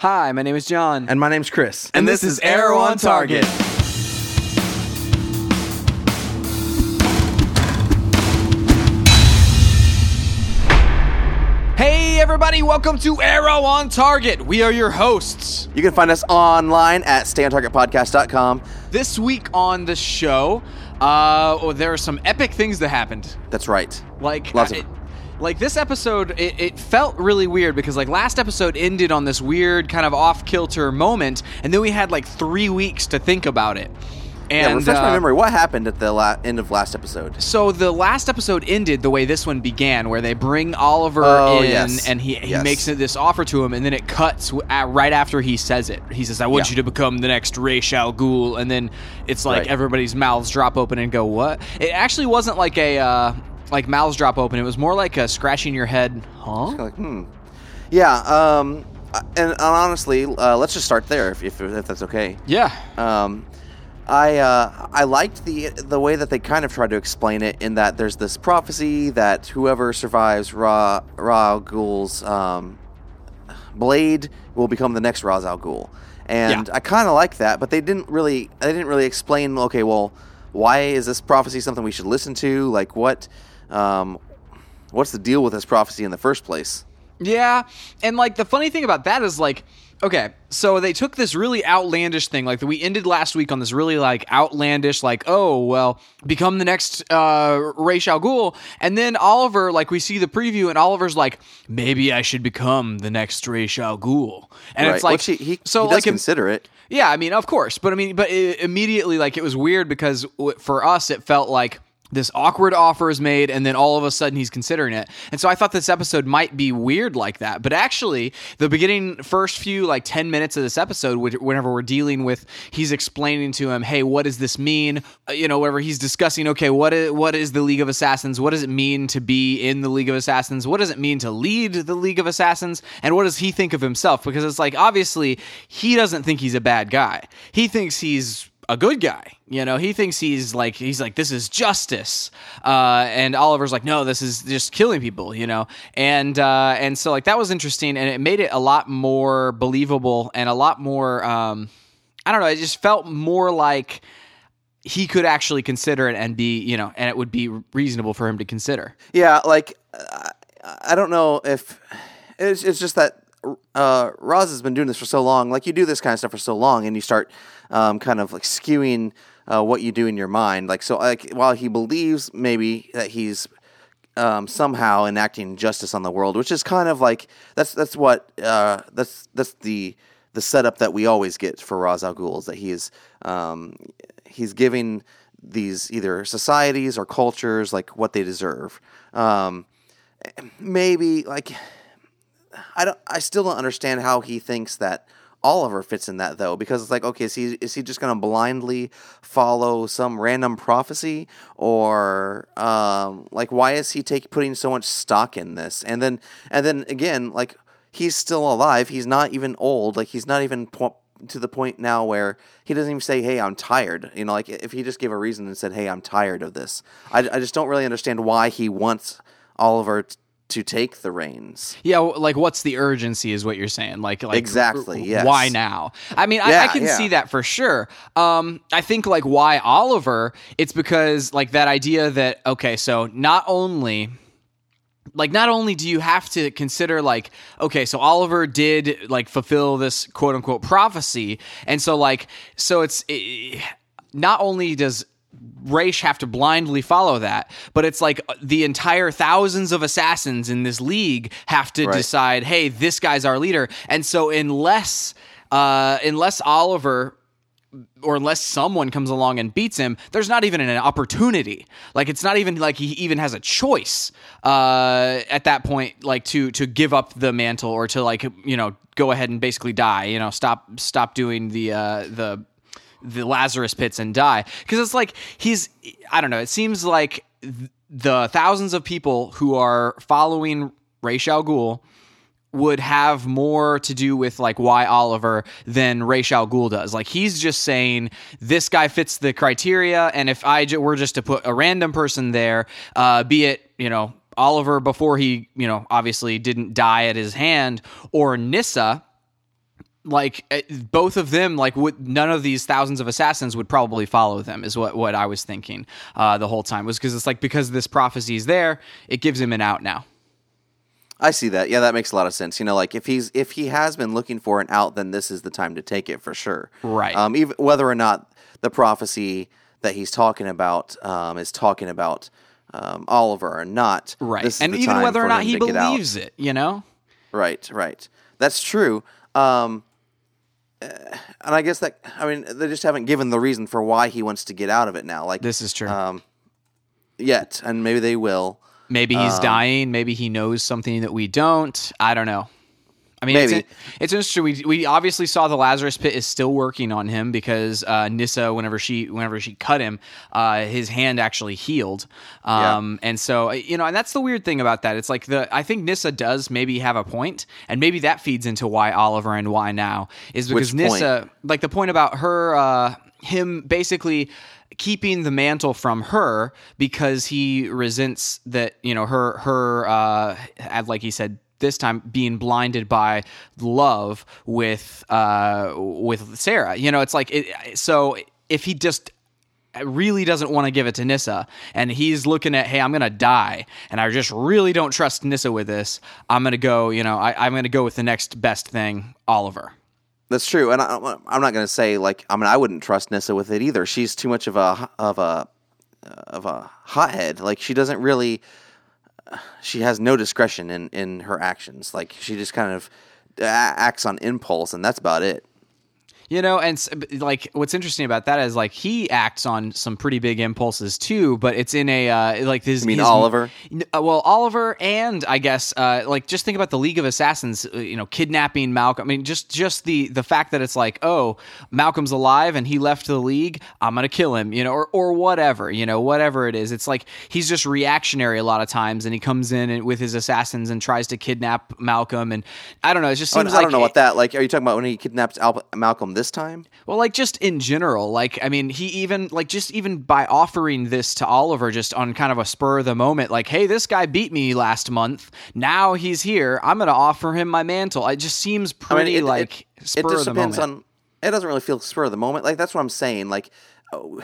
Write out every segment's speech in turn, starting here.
Hi, my name is John. And my name's Chris. And this is Arrow on Target. Hey, everybody, welcome to Arrow on Target. We are your hosts. You can find us online at stayontargetpodcast.com. This week on the show, uh, oh, there are some epic things that happened. That's right. Like, Lots of- it- like this episode, it, it felt really weird because like last episode ended on this weird kind of off kilter moment, and then we had like three weeks to think about it. And yeah, refresh uh, my memory. What happened at the la- end of last episode? So the last episode ended the way this one began, where they bring Oliver Oh, in, yes. and he, he Yes. makes this offer to him, and then it cuts right after he says it. He says, "I want Yeah. you to become the next Ra's al Ghul," and then it's like Right. everybody's mouths drop open and go, "What?" It actually wasn't like a uh, like mouths drop open. It was more like a scratching your head, huh? Like, hmm. Yeah, um, uh, and, and honestly, uh, let's just start there if, if, if that's okay. Yeah. Um, I uh, I liked the the way that they kind of tried to explain it in that there's this prophecy that whoever survives Ra Ra al Ghul's um, blade will become the next Ra's al Ghul, and Yeah. I kind of like that, but they didn't really they didn't really explain. Okay, well, why is this prophecy something we should listen to? Like what? Um, what's the deal with this prophecy in the first place? Yeah, and like the funny thing about that is like, okay, so they took this really outlandish thing, like we ended last week on this really like outlandish, like, oh well, become the next uh Ra's al Ghul, and then Oliver, like we see the preview, and Oliver's like, maybe I should become the next Ra's al Ghul, and right. it's like, Which he, so he does like consider it. yeah, I mean, of course, but I mean, but it, immediately, like, it was weird because w- for us, it felt like this awkward offer is made, and then all of a sudden he's considering it. And so I thought this episode might be weird like that. But actually, the beginning, first few like ten minutes of this episode, which, whenever we're dealing with, he's explaining to him, "Hey, what does this mean?" Uh, you know, whenever he's discussing, okay, what is what is the League of Assassins? What does it mean to be in the League of Assassins? What does it mean to lead the League of Assassins? And what does he think of himself? Because it's like obviously he doesn't think he's a bad guy. He thinks he's a good guy. You know, he thinks he's like he's like this is justice, uh, and Oliver's like no, this is just killing people. You know, and uh, and so like that was interesting, and it made it a lot more believable and a lot more. Um, I don't know. It just felt more like he could actually consider it and be you know, and it would be reasonable for him to consider. Yeah, like I, I don't know if it's it's just that uh, Ra's has been doing this for so long. Like you do this kind of stuff for so long, and you start um, kind of like skewing uh, what you do in your mind. Like so, like while he believes maybe that he's um, somehow enacting justice on the world, which is kind of like that's that's what uh, that's that's the the setup that we always get for Ra's al Ghul is that he is um, he's giving these either societies or cultures like what they deserve. Um, maybe like I don't I still don't understand how he thinks that Oliver fits in that though because it's like okay is he is he just going to blindly follow some random prophecy? Or um like why is he take putting so much stock in this? And then and then again like he's still alive. He's not even old. Like he's not even po- to the point now where he doesn't even say hey i'm tired. You know like if he just gave a reason and said hey i'm tired of this. I, I just don't really understand why he wants oliver t- to take the reins Yeah, like what's the urgency is what you're saying. Like, like Exactly, yes. Why now? I mean, I, I can yeah. see that for sure. Um, I think like why Oliver? It's because like that idea that okay, so not only like not only do you have to consider like okay so oliver did like fulfill this quote unquote prophecy and so like so it's eh, not only does Ra's have to blindly follow that, but it's like the entire thousands of assassins in this league have to Right. decide, hey, this guy's our leader. And so unless uh, unless Oliver or unless someone comes along and beats him, there's not even an opportunity. Like it's not even like he even has a choice uh, at that point, like to to give up the mantle or to like you know go ahead and basically die. You know, stop stop doing the uh, the the Lazarus pits and die because it's like he's I don't know. It seems like th- the thousands of people who are following Ra's al Ghul would have more to do with like why Oliver than Ra's al Ghul does. Like he's just saying this guy fits the criteria, and if I j- were just to put a random person there, uh, be it you know Oliver before he you know obviously didn't die at his hand, or Nyssa. Like eh, both of them like would none of these thousands of assassins would probably follow them is what what I was thinking uh, the whole time was because it's like because this prophecy is there it gives him an out now. I see that. Yeah, that makes a lot of sense. You know, like if he's if he has been looking for an out, then this is the time to take it for sure. Right. Um, even whether or not the prophecy that he's talking about um, is talking about um, Oliver or not. Right. this is And even whether or not he to get out. believes it, you know? Right, right. That's true. Um, and I guess that I mean they just haven't given the reason for why he wants to get out of it now. Like This is true. Um, yet, and maybe they will. Maybe um, he's dying. Maybe he knows something that we don't. I don't know. I mean, Maybe. It's, it's interesting. We, we obviously saw the Lazarus Pit is still working on him because uh, Nyssa, whenever she whenever she cut him, uh, his hand actually healed. Um, And so you know, and that's the weird thing about that. It's like the I think Nyssa does maybe have a point, and maybe that feeds into why Oliver and why now is because? Nyssa, like the point about her, uh, him basically keeping the mantle from her because he resents that you know her her uh like he said this time being blinded by love with uh with Sara you know it's like it, so if he just really doesn't want to give it to Nyssa and he's looking at hey I'm gonna die and I just really don't trust Nyssa with this I'm gonna go you know I, I'm gonna go with the next best thing Oliver That's true, and I, I'm not to say like I mean I wouldn't trust Nyssa with it either. She's too much of a of a of a hothead. Like she doesn't really. She has no discretion in in her actions. Like she just kind of acts on impulse, and that's about it. You know, and like what's interesting about that is like he acts on some pretty big impulses too, but it's in a uh, like this. You mean Oliver? Uh, Well, Oliver, and I guess uh, like just think about the League of Assassins. uh, You know, kidnapping Malcolm. I mean, just just the the fact that it's like, oh, Malcolm's alive and he left the League. I'm gonna kill him. You know, or or whatever. You know, whatever it is. It's like he's just reactionary a lot of times, and he comes in and, with his assassins and tries to kidnap Malcolm. And I don't know. It just I seems I like don't know about that. Like, are you talking about when he kidnapped Al- Malcolm this time? Well, like just in general, like I mean, he even like just even by offering this to Oliver, just on kind of a spur of the moment, like, hey, this guy beat me last month. Now he's here. I'm gonna offer him my mantle. It just seems pretty it- like it, spur it just of the depends moment. on. It doesn't really feel spur of the moment. Like that's what I'm saying. Like, oh,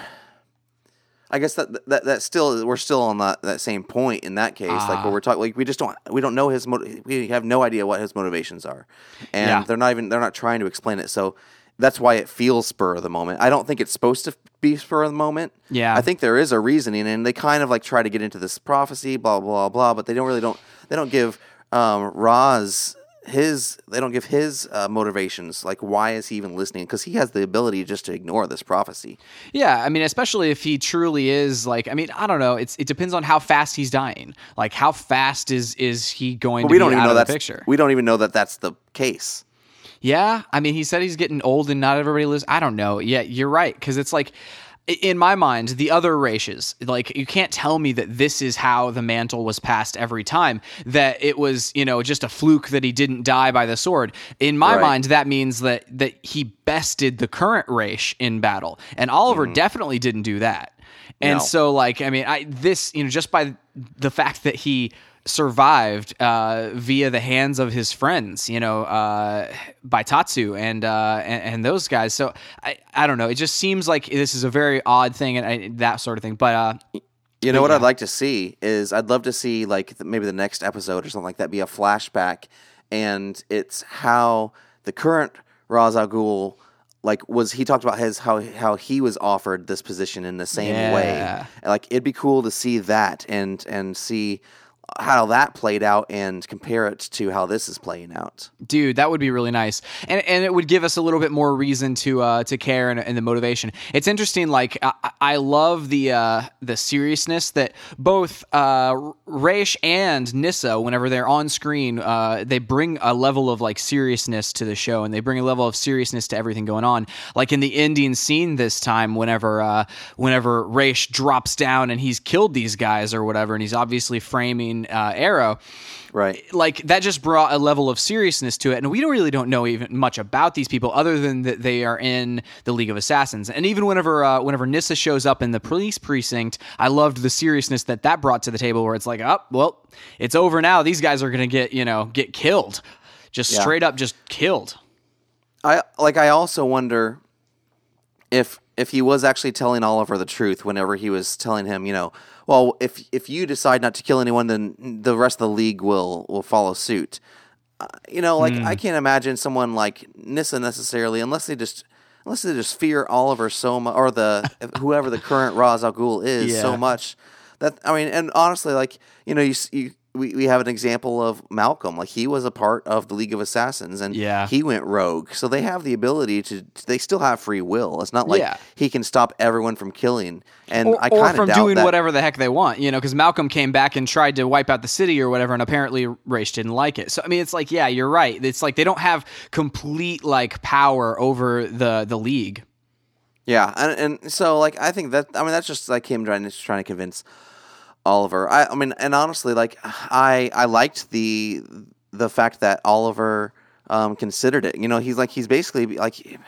I guess that that that still we're still on that, that same point in that case. Ah. Like where we're talking, like we just don't we don't know his motiv- we have no idea what his motivations are, and Yeah. they're not even they're not trying to explain it. So that's why it feels spur of the moment. I don't think it's supposed to be spur of the moment. Yeah. I think there is a reasoning, and they kind of like try to get into this prophecy, blah blah blah, but they don't really don't they don't give um, Ra's his they don't give his uh, motivations like why is he even listening because he has the ability just to ignore this prophecy Yeah, I mean, especially if he truly is like, I mean, I don't know. It's it depends on how fast he's dying. Like, how fast is is he going but to we don't even out know of the picture? we don't even know that that's the case Yeah, I mean, he said he's getting old and not everybody lives. I don't know. Yeah, you're right because it's like. In my mind, the other races, like you can't tell me that this is how the mantle was passed every time. That it was, you know, just a fluke that he didn't die by the sword. In my Right. mind, that means that that he bested the current race in battle, and Oliver mm-hmm. definitely didn't do that. And No. so, like, I mean, I this, you know, just by the fact that he survived uh, via the hands of his friends, you know, uh, by Tatsu and, uh, and and those guys. So I I don't know. It just seems like this is a very odd thing and I, that sort of thing. But uh, you know what yeah. i'd like to see is i'd love to see like maybe the next episode or something like that be a flashback and it's how the current Ra's al Ghul like was he talked about his how how he was offered this position in the same way like it'd be cool to see that and and see how that played out and compare it to how this is playing out. Dude that would be really nice. And and it would give us a little bit more reason to uh to care and, and the motivation. It's interesting like i, I love the uh the seriousness that both uh Ra's and nyssa whenever they're on screen uh they bring a level of like seriousness to the show and they bring a level of seriousness to everything going on. Like in the ending scene this time whenever uh whenever Ra's drops down and he's killed these guys or whatever and he's obviously framing uh arrow right like that just brought a level of seriousness to it and we don't really don't know even much about these people other than that they are in the league of assassins and even whenever uh, whenever nyssa shows up in the police precinct i loved the seriousness that that brought to the table where it's like oh well it's over now these guys are gonna get you know get killed just Yeah. straight up just killed I like. I also wonder if if he was actually telling Oliver the truth whenever he was telling him, you know, well, if if you decide not to kill anyone, then the rest of the league will will follow suit. Uh, you know, like Hmm. I can't imagine someone like Nyssa necessarily, unless they just unless they just fear Oliver so much, or the whoever the current Ra's al Ghul is Yeah. so much that I mean, and honestly, like you know, you, you we, we have an example of Malcolm. Like he was a part of the League of Assassins, and Yeah. he went rogue. So they have the ability to. They still have free will. It's not like Yeah. he can stop everyone from killing. And or, I or kind of from doing that. whatever the heck they want, you know, because Malcolm came back and tried to wipe out the city or whatever, and apparently Ra's didn't like it. So I mean, it's like, yeah, you're right. It's like they don't have complete like power over the the league. Yeah, and, and so like I think that I mean that's just like him trying to trying to convince Oliver. I, I mean, and honestly, like I I liked the the fact that Oliver um, considered it. You know, he's like he's basically like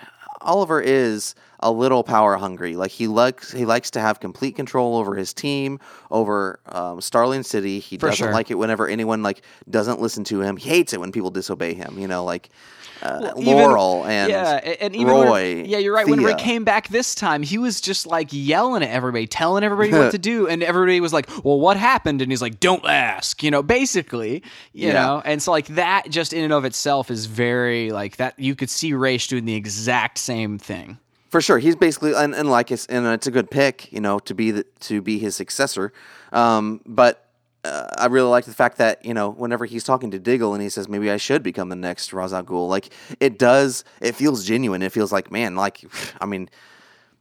Oliver is a little power hungry. Like he likes he likes to have complete control over his team, over um, Starling City. He For doesn't sure. like it whenever anyone like doesn't listen to him. He hates it when people disobey him. You know, like uh, Even- Laurel and yeah, and even Roy. when, yeah, you're right. When Ray Thea. came back this time, he was just like yelling at everybody, telling everybody what to do, and everybody was like, "Well, what happened?" And he's like, "Don't ask," you know, basically, you Yeah. know. And so like that, just in and of itself, is very like that. You could see Ra's doing the exact same thing. For sure, he's basically and, and like it's and it's a good pick, you know, to be the, to be his successor. Um, but uh, I really like the fact that you know whenever he's talking to Diggle and he says maybe I should become the next Ra's al Ghul, like it does. It feels genuine. It feels like man, like I mean,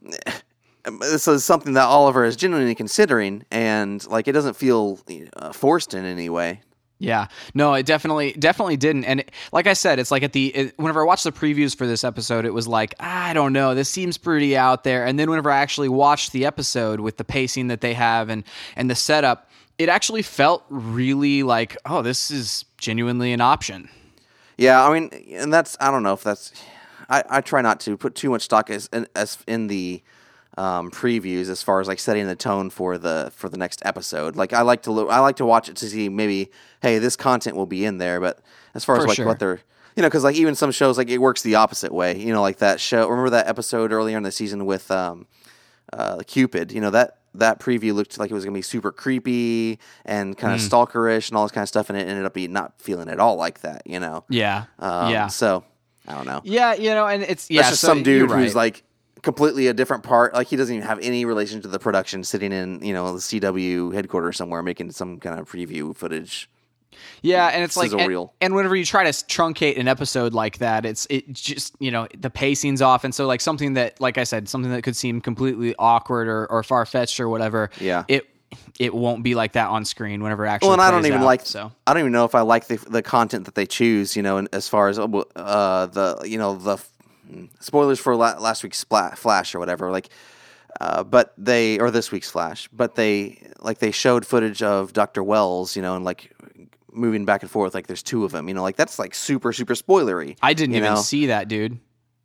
this is something that Oliver is genuinely considering, and like it doesn't feel uh, forced in any way. Yeah, no, it definitely, definitely didn't. And it, like I said, it's like at the it, whenever I watched the previews for this episode, it was like ah, I don't know, this seems pretty out there. And then whenever I actually watched the episode with the pacing that they have and and the setup, it actually felt really like, oh, this is genuinely an option. Yeah, I mean, and that's I don't know if that's. I, I try not to put too much stock as as in the um, previews as far as like setting the tone for the for the next episode. Like I like to lo- I like to watch it to see maybe hey this content will be in there, but as far as like sure. what they're you know because like even some shows like it works the opposite way. You know like that show. Remember that episode earlier in the season with um, uh, Cupid? You know that. That preview looked like it was gonna be super creepy and kind of Hmm. stalkerish and all this kind of stuff, and it ended up being not feeling at all like that, you know. Yeah, Um, yeah, So I don't know. yeah. You know, and it's yeah, That's just so some dude you're who's like completely a different part. Like he doesn't even have any relation to the production, sitting in you know the CW headquarters somewhere making some kind of preview footage. Yeah, and it's like and, and whenever you try to truncate an episode like that, it's it just you know the pacing's off, and so like something that like I said, something that could seem completely awkward or, or far fetched or whatever. Yeah. it it won't be like that on screen whenever actually. Well, and I don't even out, like. so. I don't even know if I like the the content that they choose. You know, as far as uh, the you know the spoilers for la- last week's Spla- Flash or whatever. Like, uh, but they or this week's Flash, but they like they showed footage of Doctor Wells. You know, and like moving back and forth. Like, there's two of them. You know, like that's like super super spoilery. I didn't even know? see that, dude.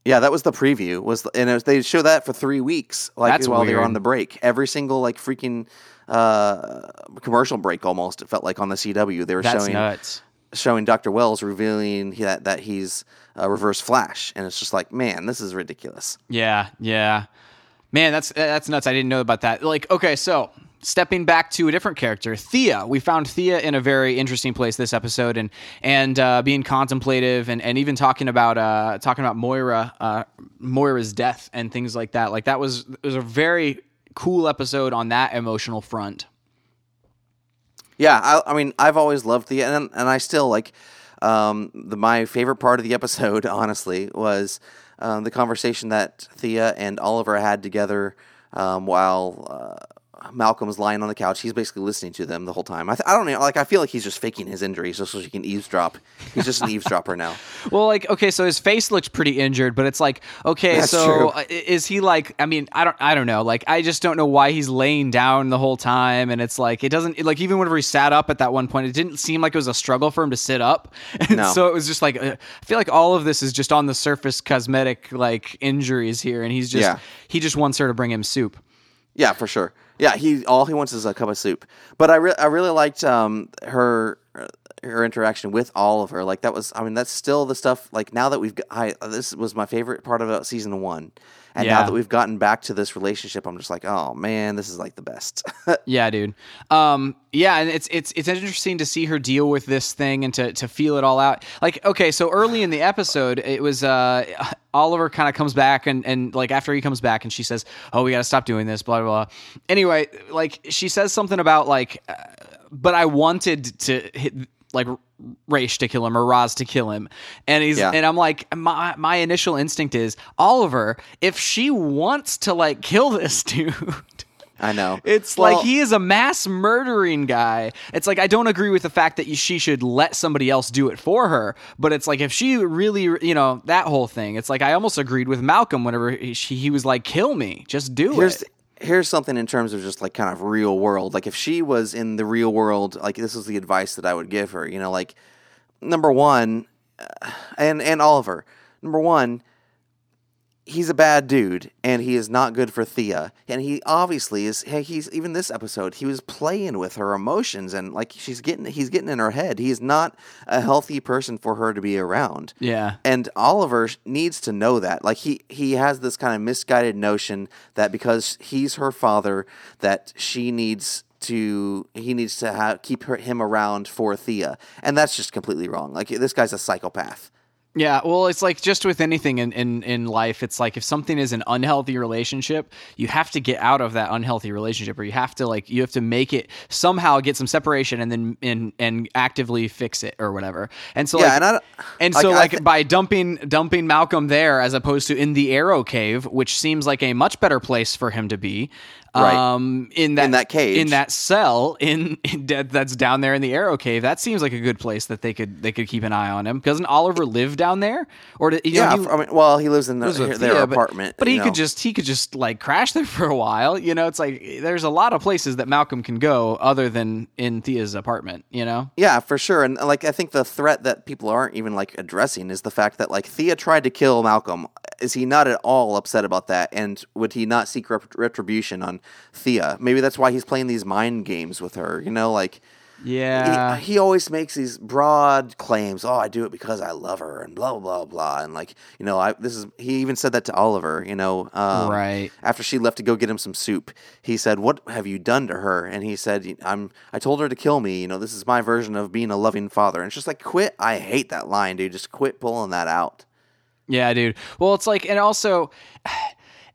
Yeah, that was the preview. Was and it was, they show that for three weeks, like That's while they were on the break. Every single like freaking uh, commercial break, almost it felt like on the CW. They were That's showing nuts. Showing Doctor Wells revealing that that he's a Reverse Flash, and it's just like, man, this is ridiculous. Yeah, yeah. Man, that's that's nuts. I didn't know about that. Like, okay, so stepping back to a different character, Thea. We found Thea in a very interesting place this episode, and and uh, being contemplative, and, and even talking about uh, talking about Moira, uh, Moira's death, and things like that. Like that was it was a very cool episode on that emotional front. Yeah, I, I mean, I've always loved the and and I still like um, the my favorite part of the episode. Honestly, was um, the conversation that Thea and Oliver had together um, while. Uh, Malcolm's lying on the couch. He's basically listening to them the whole time. I, th- I don't know. Like I feel like he's just faking his injuries just so he can eavesdrop. He's just an eavesdropper now. Well, like okay, so his face looks pretty injured, but it's like okay, That's so true. is he like? I mean, I don't, I don't know. Like, I just don't know why he's laying down the whole time, and it's like it doesn't like even whenever he sat up at that one point, it didn't seem like it was a struggle for him to sit up. And No. so it was just like uh, I feel like all of this is just on the surface cosmetic like injuries here, and he's just Yeah. he just wants her to bring him soup. Yeah, for sure. Yeah, he all he wants is a cup of soup. But I re- I really liked um, her. her interaction with Oliver, like that was, I mean, that's still the stuff. Like now that we've, I this was my favorite part about season one, and now that we've gotten back to this relationship, I'm just like, oh man, this is like the best. Yeah, dude. Um, yeah, and it's it's it's interesting to see her deal with this thing and to to feel it all out. Like, okay, so early in the episode, it was uh Oliver kind of comes back and and like after he comes back and she says, "Oh, we got to stop doing this." Blah blah blah. Anyway, like she says something about like, uh, but I wanted to hit like Ra's to kill him or Ra's to kill him, and he's Yeah. and I'm like, my my initial instinct is Oliver. If she wants to like kill this dude. I know. It's Well, like he is a mass murdering guy. It's like I don't agree with the fact that she should let somebody else do it for her, but it's like if she really, you know, that whole thing. It's like I almost agreed with Malcolm whenever he, she, he was like, "Kill me, just do here's it." Here's something in terms of just like kind of real world. Like if she was in the real world, like this is the advice that I would give her. You know, like number one, uh, and and Oliver. Number one, he's a bad dude, and he is not good for Thea. And he obviously is he's even this episode. He was playing with her emotions, and like she's getting, he's getting in her head. He's not a healthy person for her to be around. Yeah, And Oliver needs to know that. Like he he has this kind of misguided notion that because he's her father, that she needs to he needs to have keep her, him around for Thea, and that's just completely wrong. Like this guy's a psychopath. Yeah, well, it's like just with anything in, in, in life, it's like if something is an unhealthy relationship, you have to get out of that unhealthy relationship, or you have to like you have to make it somehow get some separation and then and and actively fix it or whatever. And so Yeah, like, and I and like, so like thi- by dumping dumping Malcolm there as opposed to in the Arrow Cave, which seems like a much better place for him to be. Right. Um, in that In that cage. in that cell in, in that- that's down there in the Arrow Cave, that seems like a good place that they could they could keep an eye on him. Doesn't Oliver live down there? Or you Yeah, know, he, I mean, well, he lives in the, lives their Thea, apartment, but, he you could just he could just like crash there for a while. You know, it's like there's a lot of places that Malcolm can go other than in Thea's apartment. You know. Yeah, for sure. And like I think the threat that people aren't even like addressing is the fact that like Thea tried to kill Malcolm. Is he not at all upset about that? And would he not seek rep- retribution on Thea? Maybe that's why he's playing these mind games with her. You know, like Yeah. he, he always makes these broad claims. Oh, I do it because I love her, and blah blah blah blah. And like you know, I this is he even said that to Oliver. You know, um, Right. after she left to go get him some soup, he said, "What have you done to her?" And he said, "I'm. I told her to kill me. You know, this is my version of being a loving father." And it's just like, quit. I hate that line, dude. Just quit pulling that out. Yeah, dude. Well, it's like, and also,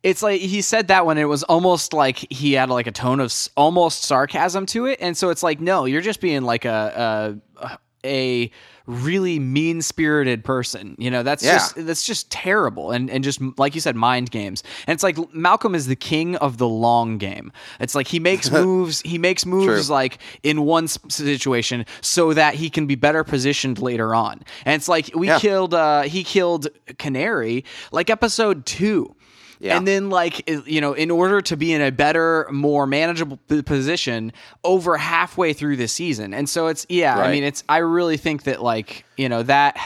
it's like he said that when it was almost like he had like a tone of s- almost sarcasm to it, and so it's like, no, you're just being like a a, a really mean spirited person. You know, that's Yeah. just that's just terrible, and and just like you said, mind games. And it's like Malcolm is the king of the long game. It's like he makes moves. He makes moves True. like in one situation so that he can be better positioned later on. And it's like we Yeah. killed uh he killed Canary like episode 2. Yeah. And then like you know in order to be in a better more manageable position over halfway through the season. And so it's yeah, I mean it's I really think that like, you know, that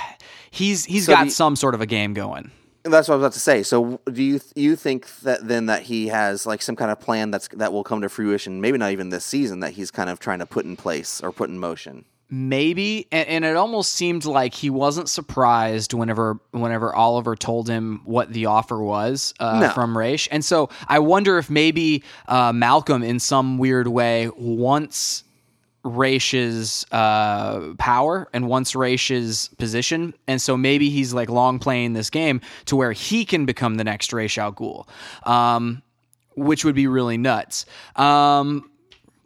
he's he's So got some sort of a game going. That's what I was about to say. So, do you you think that then that he has like some kind of plan that's that will come to fruition? Maybe not even this season. That he's kind of trying to put in place or put in motion. Maybe and, and it almost seemed like he wasn't surprised whenever whenever Oliver told him what the offer was uh, No. from Ra's. And so I wonder if maybe uh, Malcolm in some weird way wants Raish's uh, power and wants Raish's position. And so maybe he's like long playing this game to where he can become the next Ra's Al Ghul. Um, which would be really nuts. Um,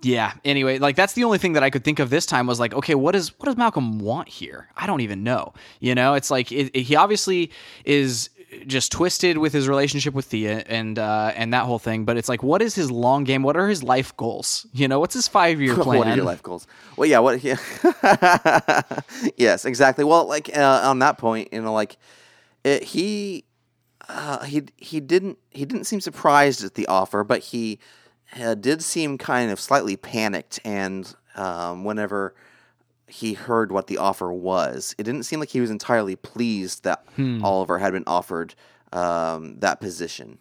yeah. Anyway, like that's the only thing that I could think of this time was like, okay, what does what does Malcolm want here? I don't even know. You know, it's like it, it- he obviously is just twisted with his relationship with Thea and uh, and that whole thing. But it's like, what is his long game? What are his life goals? You know, what's his five year plan? what are your life goals? Well, yeah. What? Yeah. yes, exactly. Well, like uh, on that point, you know, like it, he uh, he he didn't he didn't seem surprised at the offer, but he uh, did seem kind of slightly panicked. And um, whenever he heard what the offer was, it didn't seem like he was entirely pleased that Oliver had been offered um, that position.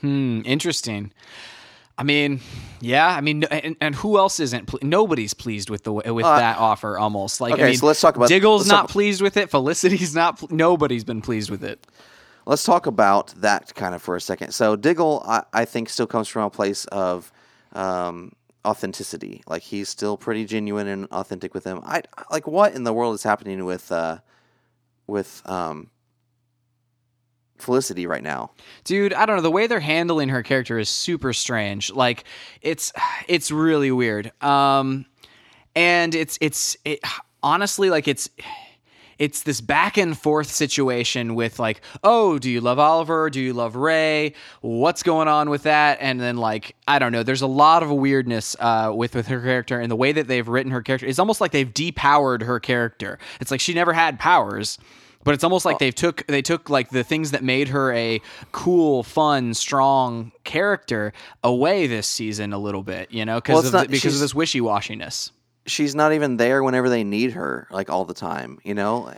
Hmm, interesting. I mean, yeah. I mean, and, and who else isn't? Ple- nobody's pleased with the with that offer. Almost like I Uh, okay, mean, so let's talk about- Diggle's not talk- pleased with it. Felicity's not. pl- Nobody's been pleased with it. Let's talk about that kind of for a second. So Diggle, I, I think, still comes from a place of um, authenticity. Like he's still pretty genuine and authentic with him. I like what in the world is happening with uh, with um, Felicity right now. dude i don't know the way they're handling her character is super strange like it's it's really weird um and it's it's it, honestly like it's it's this back and forth situation with like oh do you love oliver? Do you love ray? What's going on with that? And then like i don't know there's a lot of weirdness uh, with with her character and the way that they've written her character. It's almost like they've depowered her character. It's like she never had powers but it's almost like they've took they took like the things that made her a cool, fun, strong character away this season a little bit, you know, because Well, of the, because she's- of this wishy washiness. She's not even there whenever they need her, like all the time. You know.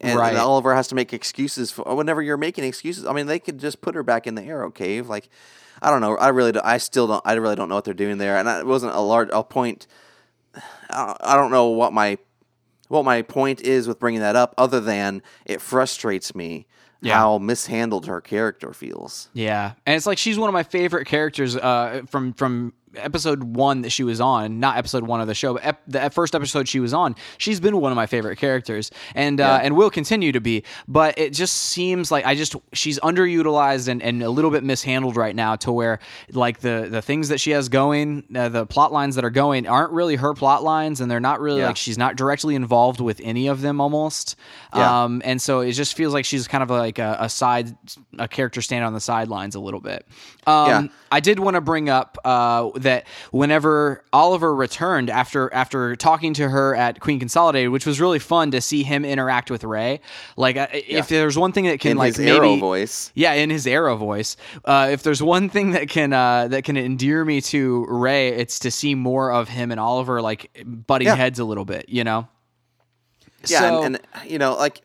And, Right. and Oliver has to make excuses for whenever you're making excuses. I mean, they could just put her back in the arrow cave. Like, I don't know. I really, do, I still don't. I really don't know what they're doing there. And it wasn't a large a point. I don't- I don't know what my what my point is with bringing that up, other than it frustrates me Yeah. how mishandled her character feels. Yeah, and it's like she's one of my favorite characters uh, from from episode one that she was on, not episode one of the show, but ep- the first episode she was on. She's been one of my favorite characters, and uh, and will continue to be. But it just seems like I just she's underutilized and, and a little bit mishandled right now, to where like the the things that she has going, uh, the plot lines that are going, aren't really her plot lines, and they're not really Yeah. like she's not directly involved with any of them almost. Yeah. Um, and so it just feels like she's kind of like a, a side, a character standing on the sidelines a little bit. Um, Yeah. I did want to bring up uh, that whenever Oliver returned after after talking to her at Queen Consolidated, which was really fun to see him interact with Ray. Like, uh, if there's one thing that can In like his maybe arrow voice. yeah, in his arrow voice. Uh, if there's one thing that can uh, that can endear me to Ray, it's to see more of him and Oliver like butting Yeah. heads a little bit. You know. Yeah, So- and, and you know, like,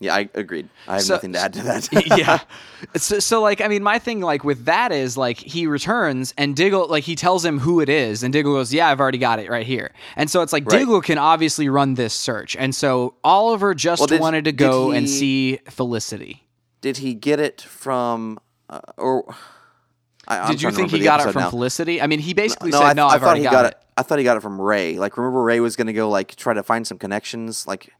yeah, I agreed. I have So- nothing to add to that. yeah. So, so like I mean my thing like with that is like he returns and Diggle like he tells him who it is and Diggle goes yeah I've already got it right here and so it's like Right. Diggle can obviously run this search and so Oliver just Well, did- wanted to go and see Felicity. Did he get it from, uh, or? I, Did you think he got it from now. Felicity? I mean he basically No, said I, no I I've thought already he got, got it. it. I thought he got it from Ray. Like, remember Ray was going to go like try to find some connections. Like,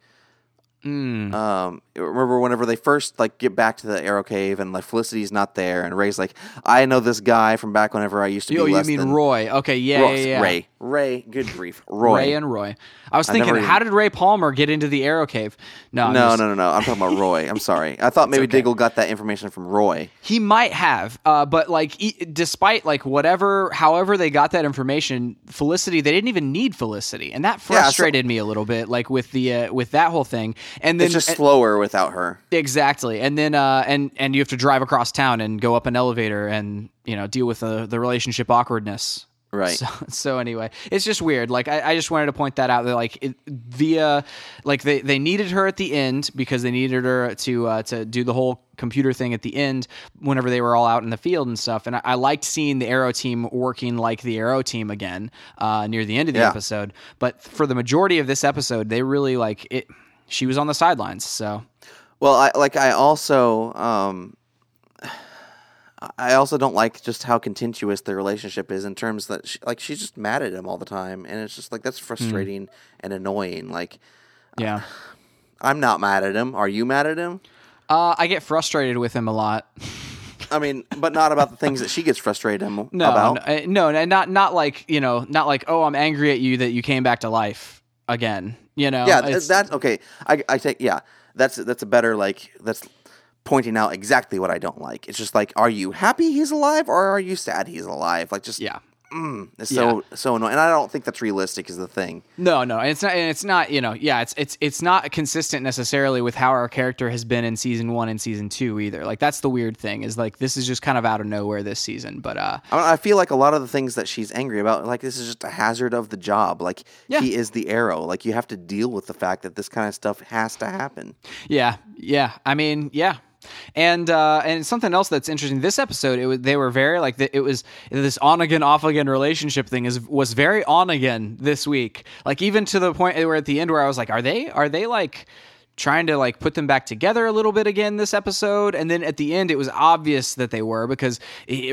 Hmm. um, remember whenever they first like get back to the Arrow Cave and like Felicity's not there, and Ray's like, I know this guy from back whenever I used to Oh, be you mean than Roy? Okay, yeah, yeah, yeah. Ray. Ray. Good grief, Roy. Ray and Roy. I was I thinking, never how did Ray Palmer get into the Arrow Cave? No, no, just- no, no, no. I'm talking about Roy. I'm sorry. I thought maybe okay. Diggle got that information from Roy. He might have, uh, but like, e- despite like whatever, however they got that information, Felicity, they didn't even need Felicity, and that Yeah, so- frustrated me a little bit, like with the uh, with that whole thing. And then It's just and- slower without her. exactly, and then uh, and and you have to drive across town and go up an elevator and you know deal with the the relationship awkwardness. Right. So, so anyway, it's just weird. Like I, I just wanted to point that out. That like it, via, like they, they needed her at the end because they needed her to uh, to do the whole computer thing at the end whenever they were all out in the field and stuff. And I, I liked seeing the Arrow team working like the Arrow team again uh, near the end of the Yeah. episode. But for the majority of this episode, they really like it. She was on the sidelines. So Well, I like I also um I also don't like just how contentious the relationship is in terms that she, like she's just mad at him all the time and it's just like that's frustrating and annoying. Like yeah. I'm not mad at him. Are you mad at him? Uh, I get frustrated with him a lot. I mean, but not about the things that she gets frustrated him No, about. no, uh, no, no, not not like you know, not like oh, I'm angry at you that you came back to life again. You know, yeah, th- that's okay. I I take yeah. That's that's a better like that's pointing out exactly what I don't like. It's just like, are you happy he's alive or are you sad he's alive? Like just yeah. mm, it's so so annoying. And I don't think that's realistic is the thing. No, no, and it's not. And it's not. You know, yeah, it's it's it's not consistent necessarily with how our character has been in season one and season two either. Like that's the weird thing is like this is just kind of out of nowhere this season. But uh, I, I feel like a lot of the things that she's angry about, like this is just a hazard of the job. Like Yeah. he is the arrow. Like you have to deal with the fact that this kind of stuff has to happen. yeah, yeah. I mean, yeah. And uh, and something else that's interesting. This episode, it was, they were very like it was this on again off again relationship thing is was very on again this week. Like even to the point where at the end where I was like, are they are they like trying to like put them back together a little bit again this episode and then at the end it was obvious that they were because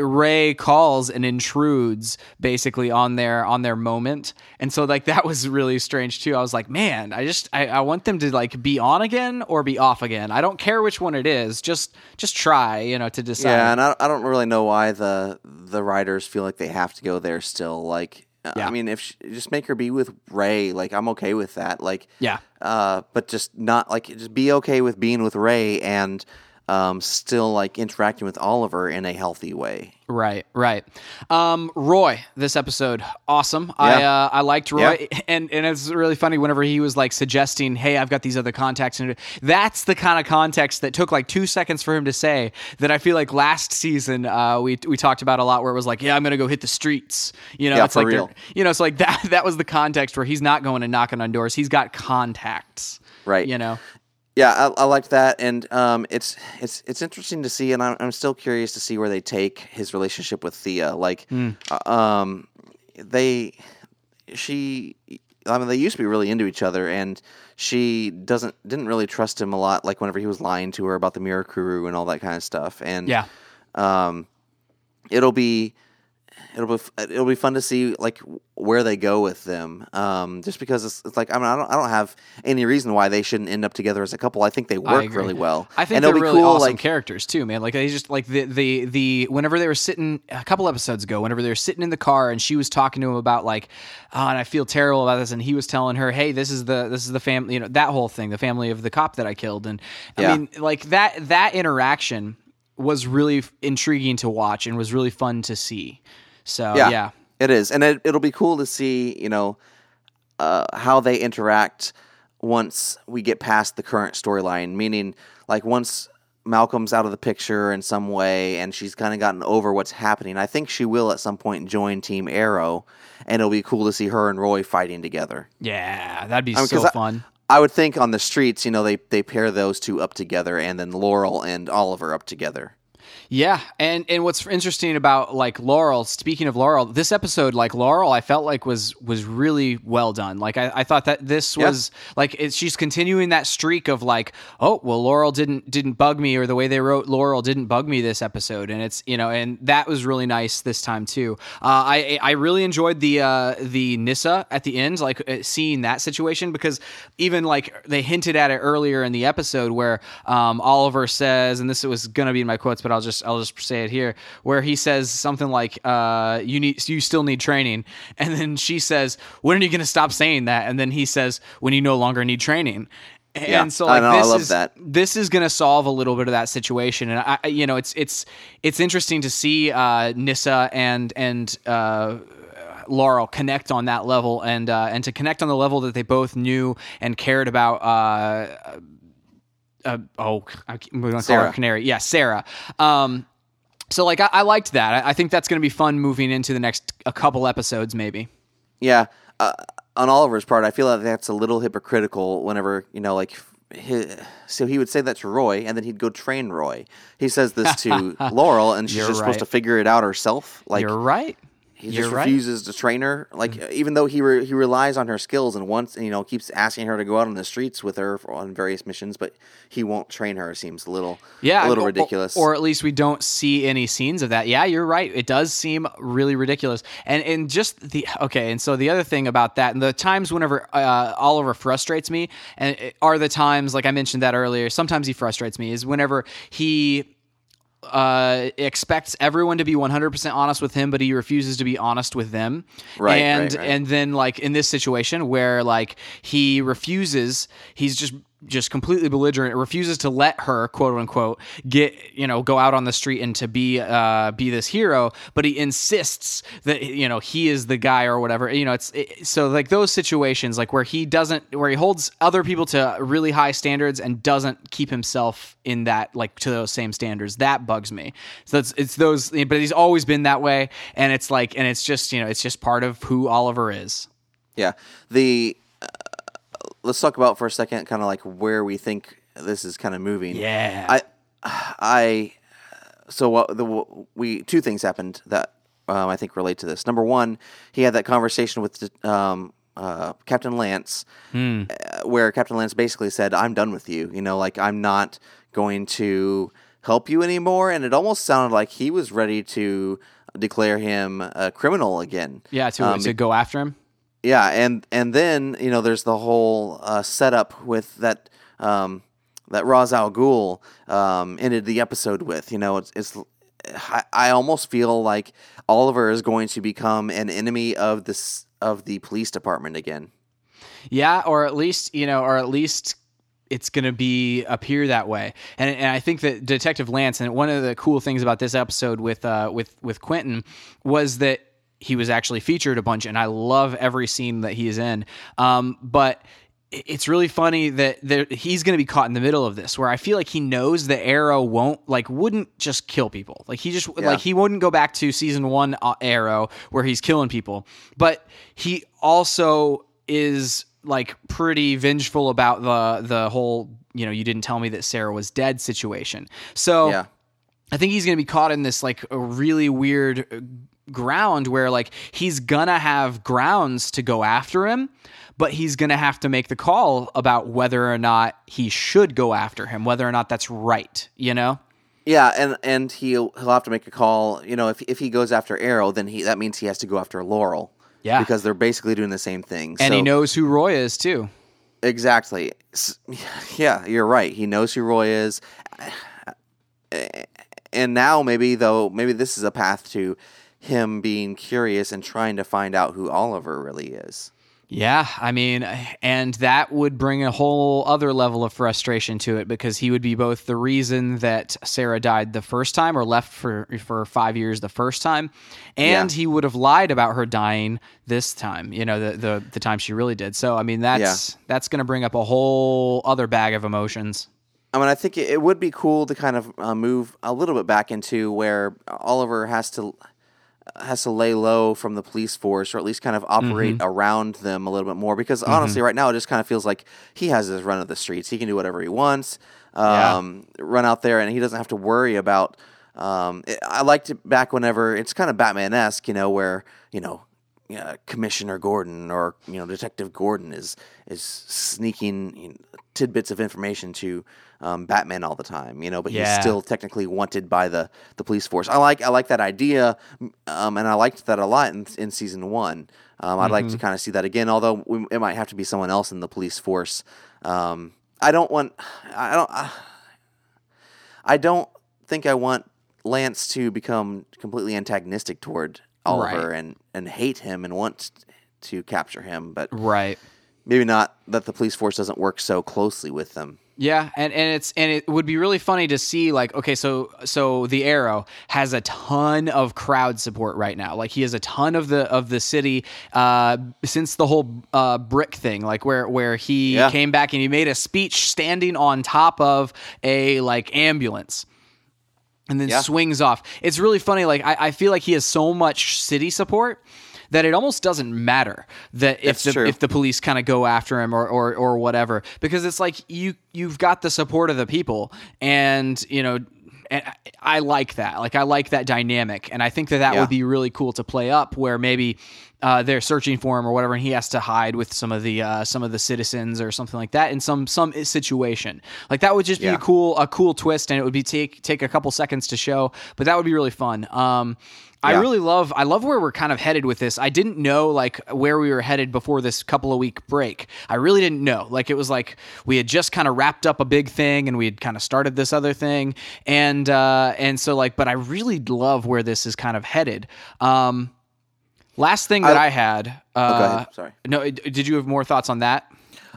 ray calls and intrudes basically on their on their moment. And so like that was really strange too. I was like man i just I, I want them to like be on again or be off again. I don't care which one it is. Just just try you know to decide. Yeah, and I, I don't really know why the the writers feel like they have to go there still. Like, Yeah. I mean, if she, just make her be with Ray, like I'm okay with that. Like, Yeah. uh, but just not like just be okay with being with Ray and um, still like interacting with Oliver in a healthy way. Right, right. Um, Roy, this episode, awesome. I uh, I liked Roy, and and it's really funny whenever he was like suggesting, "Hey, I've got these other contacts," and that's the kind of context that took like two seconds for him to say. That I feel like last season uh, we we talked about a lot, where it was like, "Yeah, I'm gonna go hit the streets," you know, Yeah, it's for like real. you know, it's like that. That was the context where he's not going and knocking on doors; he's got contacts, Right. You know, Yeah, I, I liked that, and um, it's it's it's interesting to see, and I'm, I'm still curious to see where they take his relationship with Thea. Like, uh, um, they, she, I mean, they used to be really into each other, and she doesn't didn't really trust him a lot. Like whenever he was lying to her about the Mirakuru and all that kind of stuff, and yeah, um, it'll be it'll be it'll be fun to see like where they go with them. Um, just because it's, it's like I mean I don't I don't have any reason why they shouldn't end up together as a couple. I think they work really well. I think and they're really cool. awesome like characters too, man. Like they just like the the the whenever they were sitting a couple episodes ago, whenever they were sitting in the car and she was talking to him about like, oh, and I feel terrible about this, and he was telling her, hey, this is the this is the family, you know, that whole thing, the family of the cop that I killed, and I Yeah. mean, like that that interaction was really intriguing to watch and was really fun to see. So yeah, yeah, it is, and it, it'll be cool to see you know uh, how they interact once we get past the current storyline. Meaning, like once Malcolm's out of the picture in some way, and she's kind of gotten over what's happening. I think she will at some point join Team Arrow, and it'll be cool to see her and Roy fighting together. yeah, that'd be I mean, so 'cause I- fun. I would think on the streets, you know, they they pair those two up together, and then Laurel and Oliver up together. Yeah, and and what's interesting about like Laurel, speaking of Laurel, this episode, like Laurel, I felt like was was really well done. Like I, I thought that this Yeah. was like it, she's continuing that streak of like, oh well, Laurel didn't didn't bug me, or the way they wrote Laurel didn't bug me this episode, and it's you know, and that was really nice this time too. Uh, I I really enjoyed the uh, the Nyssa at the end, like uh, seeing that situation because even like they hinted at it earlier in the episode where um, Oliver says, and this was gonna be in my quotes, but I'll just I'll just say it here, where he says something like, uh, "You need you still need training," and then she says, "When are you gonna stop saying that?" And then he says, "When you no longer need training." And Yeah, so I like know, this love is that. this is going to solve a little bit of that situation and I I- you know it's it's it's interesting to see uh Nyssa and and uh Laurel connect on that level and uh, and to connect on the level that they both knew and cared about uh, uh, oh I we're gonna call her Sara. Canary yeah Sara um so like I, I liked that I, I think that's gonna be fun moving into the next a couple episodes maybe Yeah, uh, on Oliver's part, I feel like that's a little hypocritical. Whenever you know, like, he, so he would say that to Roy, and then he'd go train Roy. He says this to Laurel, and she's You're just supposed to figure it out herself. Like, you're right he you're just right. refuses to train her. Like, Mm. even though he re- he relies on her skills, and wants you know keeps asking her to go out on the streets with her for, on various missions, but he won't train her. Seems a little yeah, a little or- ridiculous. Or, at least we don't see any scenes of that. Yeah, you're right. It does seem really ridiculous. And and just the okay. And so the other thing about that, and the times whenever uh, Oliver frustrates me, and are the times like I mentioned that earlier. Sometimes he frustrates me is whenever he uh, expects everyone to be 100% honest with him, but he refuses to be honest with them. Right, And right, right. and then like in this situation where like he refuses, he's just just completely belligerent, refuses to let her quote unquote get you know go out on the street and to be uh be this hero, but he insists that you know he is the guy or whatever. You know, it's it, so like those situations like where he doesn't where he holds other people to really high standards and doesn't keep himself in that like to those same standards. That bugs me. So it's it's those, but he's always been that way, and it's like and it's just you know it's just part of who Oliver is. Yeah. The let's talk about for a second, kind of like where we think this is kind of moving. Yeah. I I so what the we two things happened that um, I think relate to this. Number one, he had that conversation with um, uh, Captain Lance, uh, where Captain Lance basically said, "I'm done with you. You know, like I'm not going to help you anymore." And it almost sounded like he was ready to declare him a criminal again. Yeah, to Um, to go after him. Yeah, and and then you know there's the whole uh, setup with that um, that Ra's al Ghul um, ended the episode with. You know, it's, it's I, almost feel like Oliver is going to become an enemy of this of the police department again. Yeah, or at least you know, or at least it's going to be appear that way. And and I think that Detective Lance and one of the cool things about this episode with uh with with Quentin was that he was actually featured a bunch, and I love every scene that he is in. Um, but it's really funny that there, he's going to be caught in the middle of this, where I feel like he knows the arrow won't like wouldn't just kill people. Like he just like he wouldn't go back to season one uh, arrow where he's killing people, but he also is like pretty vengeful about the the whole you know you didn't tell me that Sara was dead situation. So Yeah. I think he's going to be caught in this like a really weird uh, ground where like he's gonna have grounds to go after him, but he's gonna have to make the call about whether or not he should go after him, whether or not that's right. You know? Yeah, and and he'll he'll have to make a call. You know, if if he goes after Arrow, then he that means he has to go after Laurel. Yeah. because they're basically doing the same thing. And so, he knows who Roy is too. exactly. Yeah, you're right. He knows who Roy is, and now maybe though maybe this is a path to him being curious and trying to find out who Oliver really is. Yeah, I mean, and that would bring a whole other level of frustration to it because he would be both the reason that Sara died the first time or left for for 5 years the first time and Yeah. he would have lied about her dying this time, you know, the the, the time she really did. So, I mean, that's that's going to bring up a whole other bag of emotions. I mean, I think it, it would be cool to kind of uh, move a little bit back into where Oliver has to has to lay low from the police force, or at least kind of operate around them a little bit more. Because honestly, right now it just kind of feels like he has his run of the streets. He can do whatever he wants, Yeah. um, run out there, and he doesn't have to worry about. Um, it, I liked it back whenever it's kind of Batman esque, you know, where you know. Uh, Commissioner Gordon or you know Detective Gordon is is sneaking you know, tidbits of information to um, Batman all the time, you know, but Yeah. he's still technically wanted by the, the police force. I like I like that idea, um, and I liked that a lot in, in season one. Um, I'd like to kind of see that again, although we, it might have to be someone else in the police force. Um, I don't want I don't I, I don't think I want Lance to become completely antagonistic toward Oliver Right. and and hate him and want to capture him, but Right. maybe not that the police force doesn't work so closely with them. Yeah, and, and it's and it would be really funny to see like okay, so so the Arrow has a ton of crowd support right now. Like he has a ton of the of the city uh, since the whole uh, brick thing, like where where he Yeah. came back and he made a speech standing on top of a like ambulance and then Yeah. swings off. It's really funny. Like I, I feel like he has so much city support that it almost doesn't matter that if That's the true. if the police kind of go after him or, or or whatever because it's like you you've got the support of the people and you know and I- like that. Like I like that dynamic. And I think that that Yeah. would be really cool to play up where maybe uh, they're searching for him or whatever and he has to hide with some of the uh, some of the citizens or something like that in some some situation. Like that would just be a cool a cool twist and it would be take take a couple seconds to show but that would be really fun. Um I really love I love where we're kind of headed with this. I didn't know like where we were headed before this couple of week break. I really didn't know. Like it was like we had just kind of wrapped up a big thing and we had kind of started this other thing and uh and so like but I really love where this is kind of headed. Um last thing that I, I- had uh Oh, go ahead. Sorry. No, did you have more thoughts on that?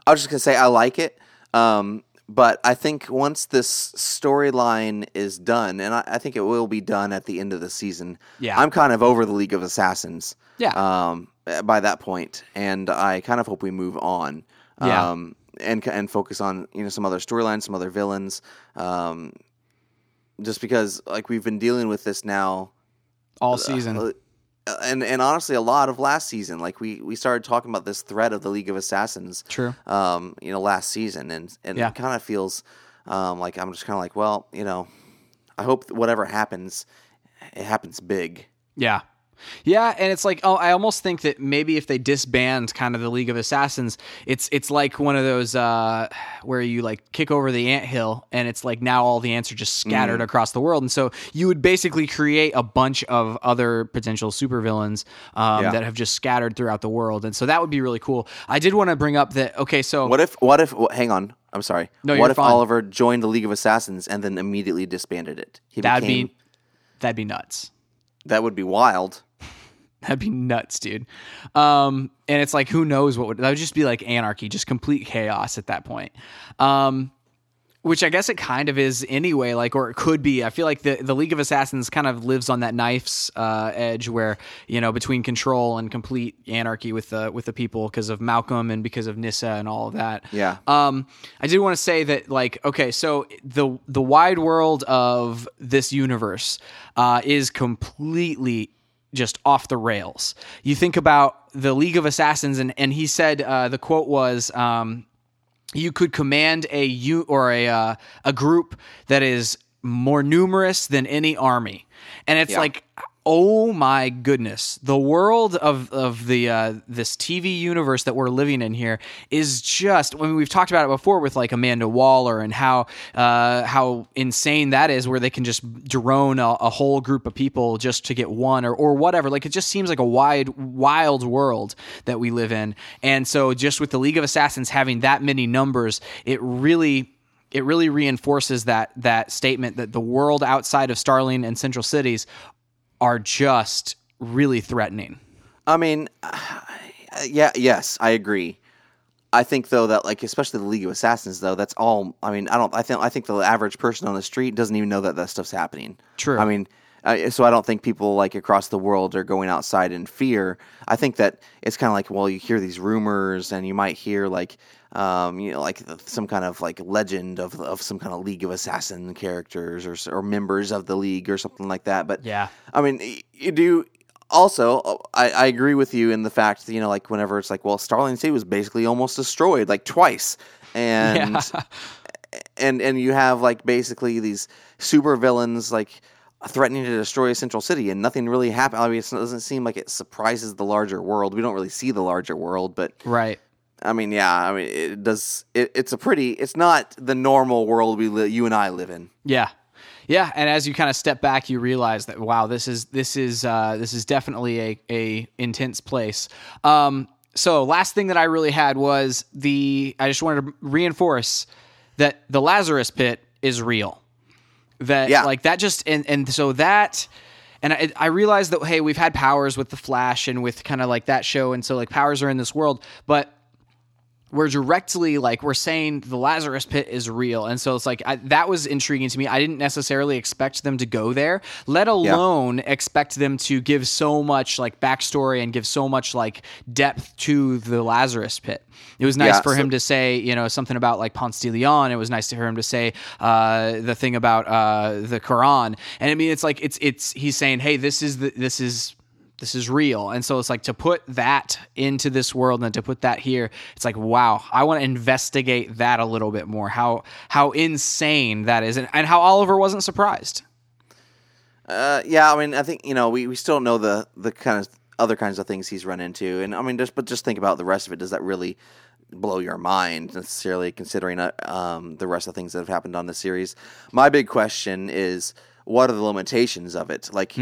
I was just gonna say I like it, um, but I think once this storyline is done, and I, I think it will be done at the end of the season. Yeah. I'm kind of over the League of Assassins. Yeah. Um, by that point, and I kind of hope we move on. Yeah. Um, and and focus on you know some other storylines, some other villains. Um, just because like we've been dealing with this now All season. uh, and and honestly, a lot of last season. Like we we started talking about this threat of the League of Assassins. True. Um, you know, last season, and and Yeah. it kind of feels um, like I'm just kind of like, well, you know, I hope whatever happens, it happens big. Yeah. Yeah, and it's like oh, I almost think that maybe if they disband kind of the League of Assassins, it's it's like one of those uh, where you like kick over the anthill and it's like now all the ants are just scattered across the world, and so you would basically create a bunch of other potential supervillains um, Yeah. that have just scattered throughout the world, and so that would be really cool. I did want to bring up that okay, so What if? What if? hang on. I'm sorry. No, what if fine. Oliver joined the League of Assassins and then immediately disbanded it? He that'd became, be that'd be nuts. That would be wild. That'd be nuts, dude. Um, and it's like, who knows what would that would just be like anarchy, just complete chaos at that point. Um, which I guess it kind of is anyway, like, or it could be. I feel like the, the League of Assassins kind of lives on that knife's uh, edge, where you know between control and complete anarchy with the with the people because of Malcolm and because of Nyssa and all of that. Yeah. Um, I did want to say that, like, okay, so the the wide world of this universe uh, is completely just off the rails. You think about the League of Assassins, and and he said uh, the quote was. Um, you could command a u or a uh, a group that is more numerous than any army, and it's Yeah. like, oh my goodness, the world of of the uh, this TV universe that we're living in here is just. I mean, we've talked about it before with like Amanda Waller and how uh, how insane that is, where they can just drone a, a whole group of people just to get one or or whatever. Like it just seems like a wide wild world that we live in, and so just with the League of Assassins having that many numbers, it really it really reinforces that that statement that the world outside of Starling and Central Cities are just really threatening. I mean, yeah, yes, I agree. I think though that like especially the League of Assassins though that's all. I mean, I don't. I think I think the average person on the street doesn't even know that that stuff's happening. True. I mean, uh, so I don't think people like across the world are going outside in fear. I think that it's kind of like well, you hear these rumors and you might hear like. Um, you know, like some kind of like legend of of some kind of League of Assassin characters or or members of the league or something like that. But Yeah. I mean, you do. Also, uh, I, I agree with you in the fact that you know, like whenever it's like, well, Starling City was basically almost destroyed like twice, and Yeah. and and you have like basically these super villains like threatening to destroy a central city, and nothing really happened. I mean, it doesn't seem like it surprises the larger world. We don't really see the larger world, but Right. I mean, yeah, I mean, it does. It, it's a pretty. It's not the normal world we li- you and I live in. Yeah. Yeah, and as you kind of step back, you realize that wow, this is this is uh, this is definitely a a intense place. Um, so last thing that I really had was the I just wanted to reinforce that the Lazarus Pit is real. That Yeah. like that just and and so that and I, I realized that hey we've had powers with the Flash and with kind of like that show and so like powers are in this world, but we're directly like we're saying the Lazarus pit is real, and so it's like I, that was intriguing to me. I didn't necessarily expect them to go there, let alone expect them to give so much like backstory and give so much like depth to the Lazarus pit. It was nice Yeah, for so- him to say, you know, something about like Ponce de Leon. It was nice to hear him to say uh, the thing about uh, the Quran, and I mean, it's like it's it's he's saying, hey, this is the this is this is real. And so it's like to put that into this world and to put that here, it's like, wow, I want to investigate that a little bit more. How how insane that is and, and how Oliver wasn't surprised. Uh, yeah, I mean, I think you know we, we still know the the kind of other kinds of things he's run into, and I mean, just but just think about the rest of it. Does that really blow your mind necessarily, considering uh, um, the rest of the things that have happened on the series? My big question is, what are the limitations of it? Like,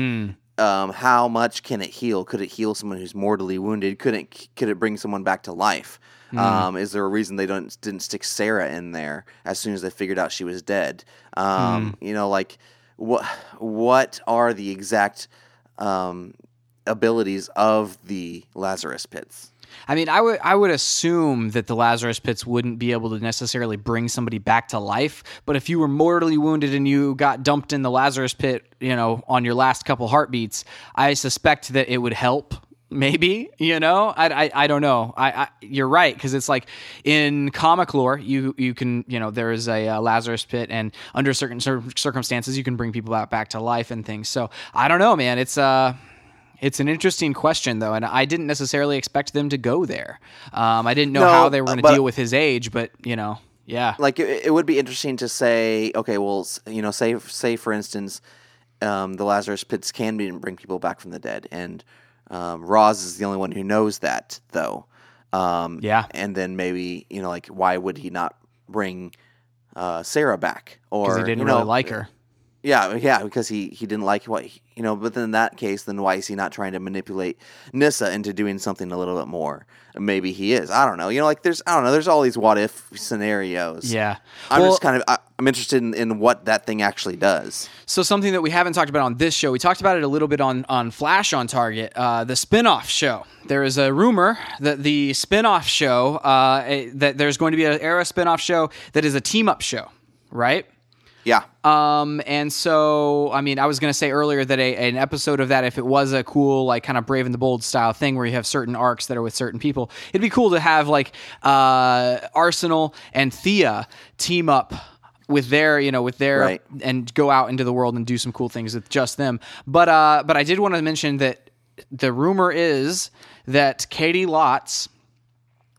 um, how much can it heal? Could it heal someone who's mortally wounded? Could it could it bring someone back to life? Um, is there a reason they don't didn't stick Sara in there as soon as they figured out she was dead? Um, You know, like what what are the exact um, abilities of the Lazarus pits? I mean, I would I would assume that the Lazarus pits wouldn't be able to necessarily bring somebody back to life, but if you were mortally wounded and you got dumped in the Lazarus pit, you know, on your last couple heartbeats, I suspect that it would help. Maybe you know, I, I, I don't know. I, I you're right because it's like in comic lore, you you can you know there is a uh, Lazarus pit, and under certain cir- circumstances, you can bring people back back to life and things. So I don't know, man. It's uh it's an interesting question, though, and I didn't necessarily expect them to go there. Um, I didn't know No, how they were going to deal with his age, but you know, Yeah. like it, it would be interesting to say, okay, well, you know, say say for instance, um, the Lazarus pits can be bring people back from the dead, and um, Ra's is the only one who knows that, though. Um, Yeah. and then maybe you know, like, why would he not bring uh, Sara back? Or Because he didn't you know, really like her. Yeah, yeah, because he he didn't like what he, you know. But then in that case, then why is he not trying to manipulate Nyssa into doing something a little bit more? Maybe he is. I don't know. You know, like there's I don't know. There's all these what if scenarios. Yeah. I'm Well- just kind of I, I'm interested in, in what that thing actually does. So something that we haven't talked about on this show, we talked about it a little bit on on Flash on Target, uh, the spin-off show. There is a rumor that the spin-off show uh, eh, that there's going to be an Arrow spin-off show that is a team-up show, right? Yeah, Um, and so, I mean, I was going to say earlier that a, an episode of that, if it was a cool, like kind of Brave and the Bold style thing where you have certain arcs that are with certain people, it'd be cool to have like uh, Arsenal and Thea team up with their, you know, with their, Right. and go out into the world and do some cool things with just them. But, uh, but I did want to mention that the rumor is that Caity Lotz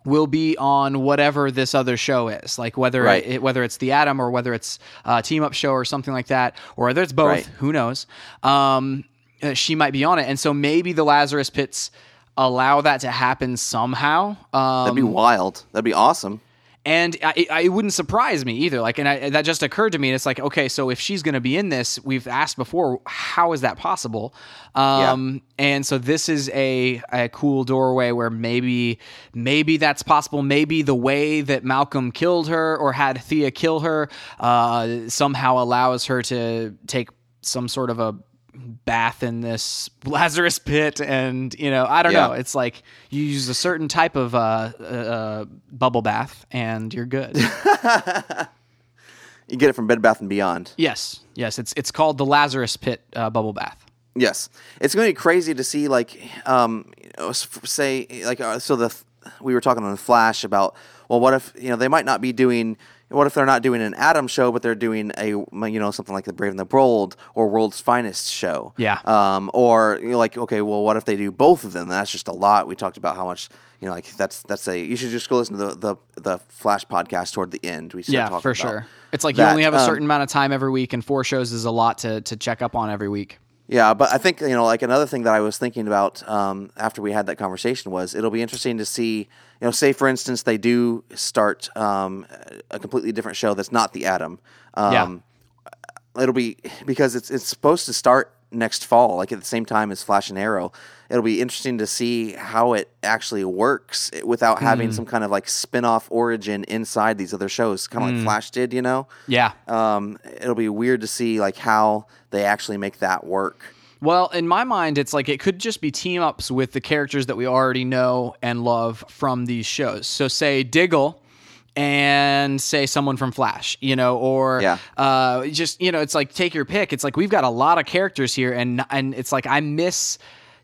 will be on whatever this other show is, like whether Right. it, whether it's the Atom or whether it's a team up show or something like that, or whether it's both. Right. Who knows? Um, uh, she might be on it, and so maybe the Lazarus Pits allow that to happen somehow. Um, that'd be wild. That'd be awesome. And I, I, it wouldn't surprise me either. Like, and I, that just occurred to me. And it's like, okay, so if she's going to be in this, we've asked before, how is that possible? Um, and so this is a, a cool doorway where maybe, maybe that's possible. Maybe the way that Malcolm killed her or had Thea kill her, uh, somehow allows her to take some sort of a bath in this Lazarus pit, and you know, I don't Yeah. know. It's like you use a certain type of uh, uh, uh, bubble bath, and you're good. You get it from Bed Bath and Beyond. yes, yes. It's it's called the Lazarus pit uh, bubble bath. Yes, it's going to be crazy to see like um you know, say like uh, so the we were talking on the Flash about well what if you know they might not be doing what if they're not doing an Atom show but they're doing a you know something like the Brave and the Bold or World's Finest show Yeah. um or you know like okay well what if they do both of them that's just a lot we talked about how much you know like that's that's a you should just go listen to the the, the Flash podcast toward the end we Yeah, for about sure. It's like you only have a um, certain amount of time every week, and four shows is a lot to to check up on every week. Yeah, but I think you know, like another thing that I was thinking about um, after we had that conversation was it'll be interesting to see, you know, say for instance they do start um, a completely different show that's not the Atom. Um, It'll be because it's it's supposed to start next fall, like at the same time as Flash and Arrow. It'll be interesting to see how it actually works without having some kind of like spin-off origin inside these other shows, kind of like Flash did, you know. Yeah. Um, it'll be weird to see like how they actually make that work. Well, in my mind, it's like it could just be team ups with the characters that we already know and love from these shows. So, say Diggle and say someone from Flash, you know, or Yeah. uh, just you know, it's like take your pick. It's like we've got a lot of characters here, and and it's like I miss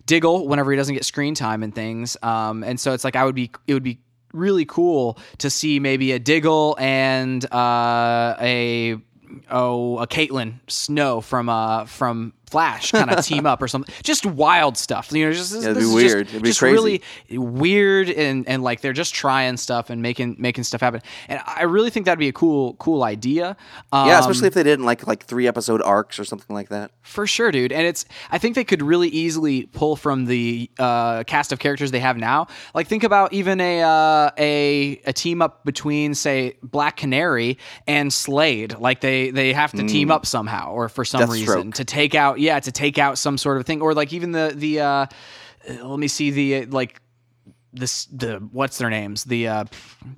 Diggle whenever he doesn't get screen time and things. Um, and so it's like I would be it would be really cool to see maybe a Diggle and uh, a oh a Caitlin Snow from uh from Flash kind of team up or something. Just wild stuff. You know, just this, it'd be is weird. Just, It'd be just crazy. really weird and and like they're just trying stuff and making making stuff happen. And I really think that'd be a cool cool idea. Um, Yeah, especially if they did in like like three episode arcs or something like that. for sure, dude. And it's I think they could really easily pull from the uh, cast of characters they have now. Like think about even a uh, a a team up between say Black Canary and Slade. Like they they have to team up somehow or for some reason to take out yeah to take out some sort of thing or like even the the uh, let me see the uh, like this the what's their names the uh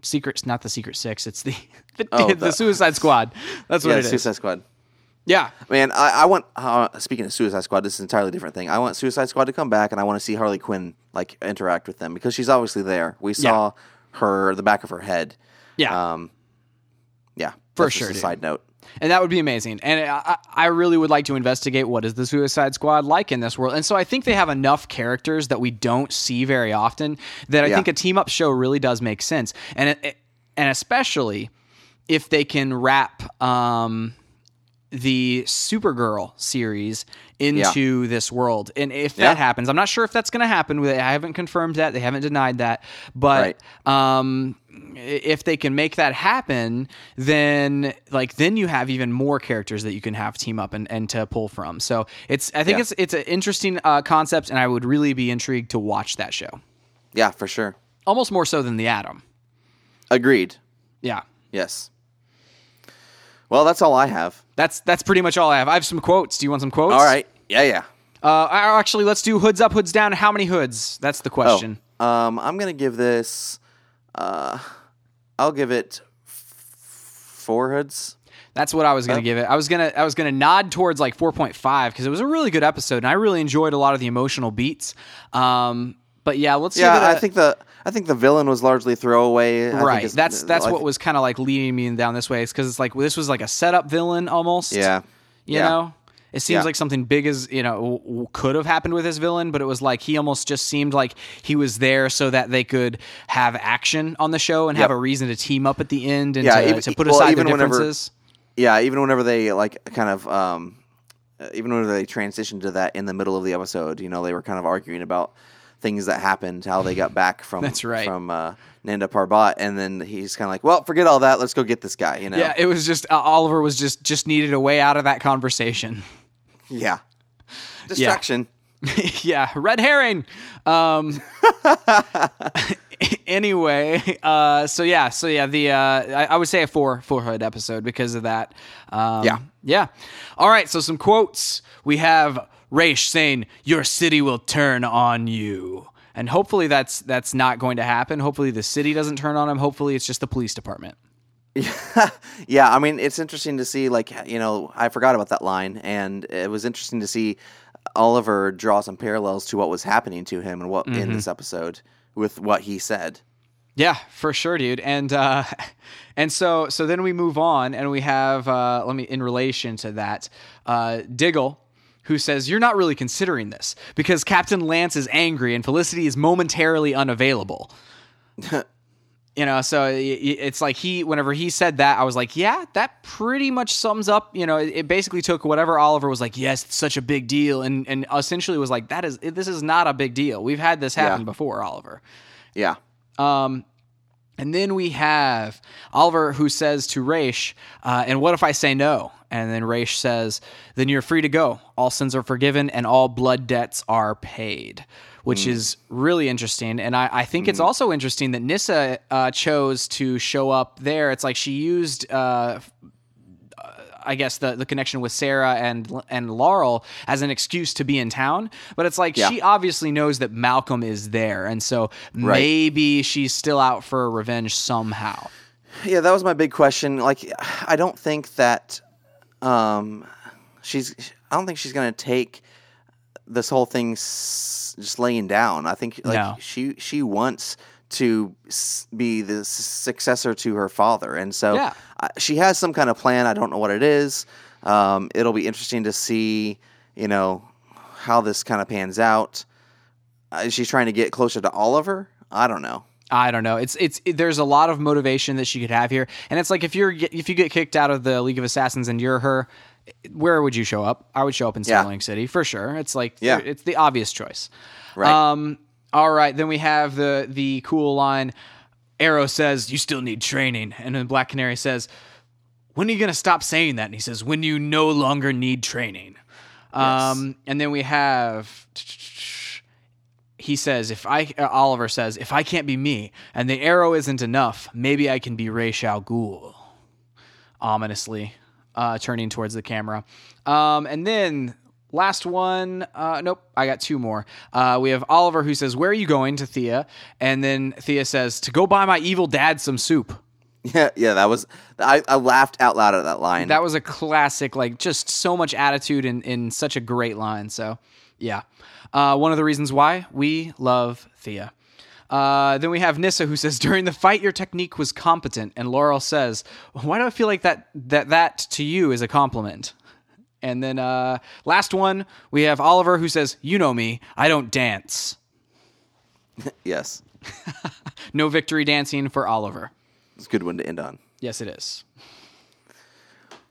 secrets not the secret six it's the the, Oh, the, the- suicide squad that's what Yeah, it is Suicide Squad. yeah Man, I, I want. Uh, speaking of Suicide Squad, this is an entirely different thing. I want Suicide Squad to come back, and I want to see Harley Quinn like interact with them because she's obviously there. We saw her the back of her head. yeah Um, yeah, For sure, A dude. side note. And that would be amazing. And I, I really would like to investigate what is the Suicide Squad like in this world. And so I think they have enough characters that we don't see very often that I Yeah. think a team up show really does make sense. And it, and especially if they can wrap um, the Supergirl series into this world. And if that happens, I'm not sure if that's going to happen. I haven't confirmed that. They haven't denied that. But um, i- if they can make that happen, then like then you have even more characters that you can have team up and, and to pull from. So it's I think Yeah. it's it's an interesting uh, concept, and I would really be intrigued to watch that show. Yeah, for sure. Almost more so than the Atom. Agreed. Yeah. Yes. Well, that's all I have. That's that's pretty much all I have. I have some quotes. Do you want some quotes? All right. Yeah, yeah. Uh, actually, let's do hoods up, hoods down. How many hoods? That's the question. Um, I'm gonna give this. Uh, I'll give it four hoods. That's what I was Oh. gonna give it. I was gonna I was gonna nod towards like 4.5 because it was a really good episode and I really enjoyed a lot of the emotional beats. Um, but yeah, let's Yeah, give it a- I think the I think the villain was largely throwaway. Right. That's that's like- what was kind of like leading me down this way. It's because it's like this was like a setup villain almost. Yeah. you yeah. know. It seems Yeah. like something big as you know w- could have happened with his villain, but it was like he almost just seemed like he was there so that they could have action on the show and have a reason to team up at the end and Yeah, to, even- to put well, aside even their whenever- differences. Yeah, even whenever they like kind of um, uh, even whenever they transitioned to that in the middle of the episode, you know, they were kind of arguing about things that happened, how they got back from That's right. from uh, Nanda Parbat, and then he's kind of like, well, forget all that, let's go get this guy. You know? Yeah, it was just uh, Oliver was just just needed a way out of that conversation. Yeah. Distraction. yeah, red herring. Um, anyway, uh, so yeah, so yeah, the uh, I, I would say a four four hood episode because of that. Um, Yeah. yeah. All right, so some quotes. We have Ra's saying, "Your city will turn on you." And hopefully that's that's not going to happen. Hopefully the city doesn't turn on him. Hopefully it's just the police department. yeah, I mean, it's interesting to see, like, you know, I forgot about that line, and it was interesting to see Oliver draw some parallels to what was happening to him and what Mm-hmm. in this episode with what he said. Yeah, for sure, dude. And uh, and so so then we move on, and we have uh, let me in relation to that, uh, Diggle, who says you're not really considering this because Captain Lance is angry and Felicity is momentarily unavailable. you know, so it's like he whenever he said that, I was like, yeah, that pretty much sums up. You know, it, it basically took whatever Oliver was like, yes, it's such a big deal, and and essentially was like, that is this is not a big deal. We've had this happen Yeah. before, Oliver. Yeah. Um, and then we have Oliver who says to Ra's, uh, and what if I say no? And then Ra's says, then you're free to go. All sins are forgiven and all blood debts are paid, which is really interesting. And I, I think it's also interesting that Nyssa uh, chose to show up there. It's like she used. Uh, I guess the, the connection with Sara and and Laurel as an excuse to be in town, but it's like Yeah. she obviously knows that Malcolm is there, and so maybe she's still out for revenge somehow. Yeah, that was my big question. Like, I don't think that um, she's. I don't think she's gonna take this whole thing s- just laying down. I think like No. she she wants to be the successor to her father, and so Yeah. I, she has some kind of plan. I don't know what it is. Um, it'll be interesting to see, you know, how this kind of pans out. Uh, is she trying to get closer to Oliver? I don't know. I don't know. It's it's it, there's a lot of motivation that she could have here, and it's like if you're if you get kicked out of the League of Assassins and you're her, where would you show up? I would show up in Yeah. Starling City for sure. It's like Yeah. it's the obvious choice. Right. Um. All right. Then we have the the cool line. Arrow says, "You still need training," and then Black Canary says, "When are you gonna stop saying that?" And he says, "When you no longer need training." Um. And then we have he says, if I, uh, Oliver says, if I can't be me and the arrow isn't enough, maybe I can be Ra's al Ghul. Ominously, uh, turning towards the camera. Um, and then last one, uh, nope, I got two more. Uh, we have Oliver who says, where are you going to Thea? And then Thea says, to go buy my evil dad some soup. Yeah, yeah, that was. I, I laughed out loud at that line. That was a classic, like just so much attitude in, in such a great line. So, yeah. Uh, one of the reasons why we love Thea. Uh, then we have Nyssa who says, during the fight, your technique was competent. And Laurel says, why do I feel like that, that, that to you is a compliment? And then uh, last one, we have Oliver who says, you know me, I don't dance. yes, No victory dancing for Oliver. it's a good one to end on. Yes, it is.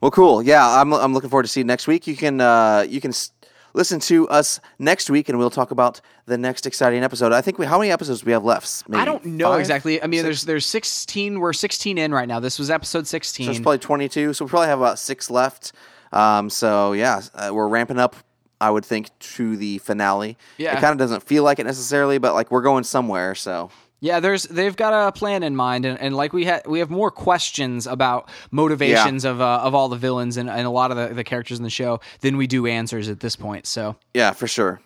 Well, cool. Yeah, I'm, I'm looking forward to see you next week. You can uh, you can s- listen to us next week, and we'll talk about the next exciting episode. I think we how many episodes do we have left? Maybe I don't know five? exactly. I mean, there's there's 16. We're 16 in right now. This was episode 16. So it's probably 22. So we probably have about six left. Um, so yeah, uh, we're ramping up. I would think to the finale. Yeah. it kind of doesn't feel like it necessarily, but like we're going somewhere. So Yeah, there's they've got a plan in mind, and, and like we had we have more questions about motivations of uh, of all the villains and, and a lot of the, the characters in the show than we do answers at this point. So Yeah, for sure.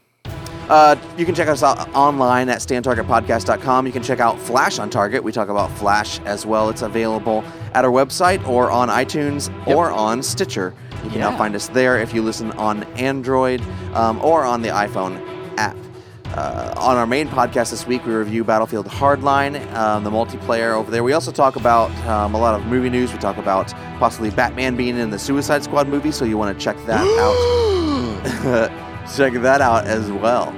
Uh, you can check us out online at stayontargetpodcast.com. You can check out Flash on Target. We talk about Flash as well. It's available at our website or on iTunes or on Stitcher. You can now find us there if you listen on Android um, or on the iPhone app. Uh, on our main podcast this week, we review Battlefield Hardline, um, the multiplayer over there. We also talk about um, a lot of movie news. We talk about possibly Batman being in the Suicide Squad movie, so you want to check that out. check that out as well.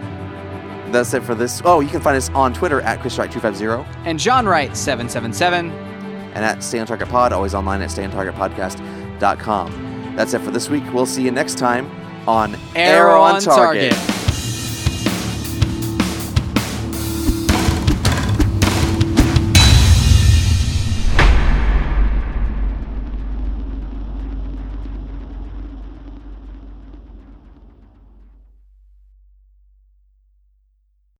That's it for this. Oh, you can find us on Twitter at ChrisWright250 and John Wright seven seven seven. and at Stay on Target Pod, always online at stayontargetpodcast.com. That's it for this week. We'll see you next time on Arrow on target.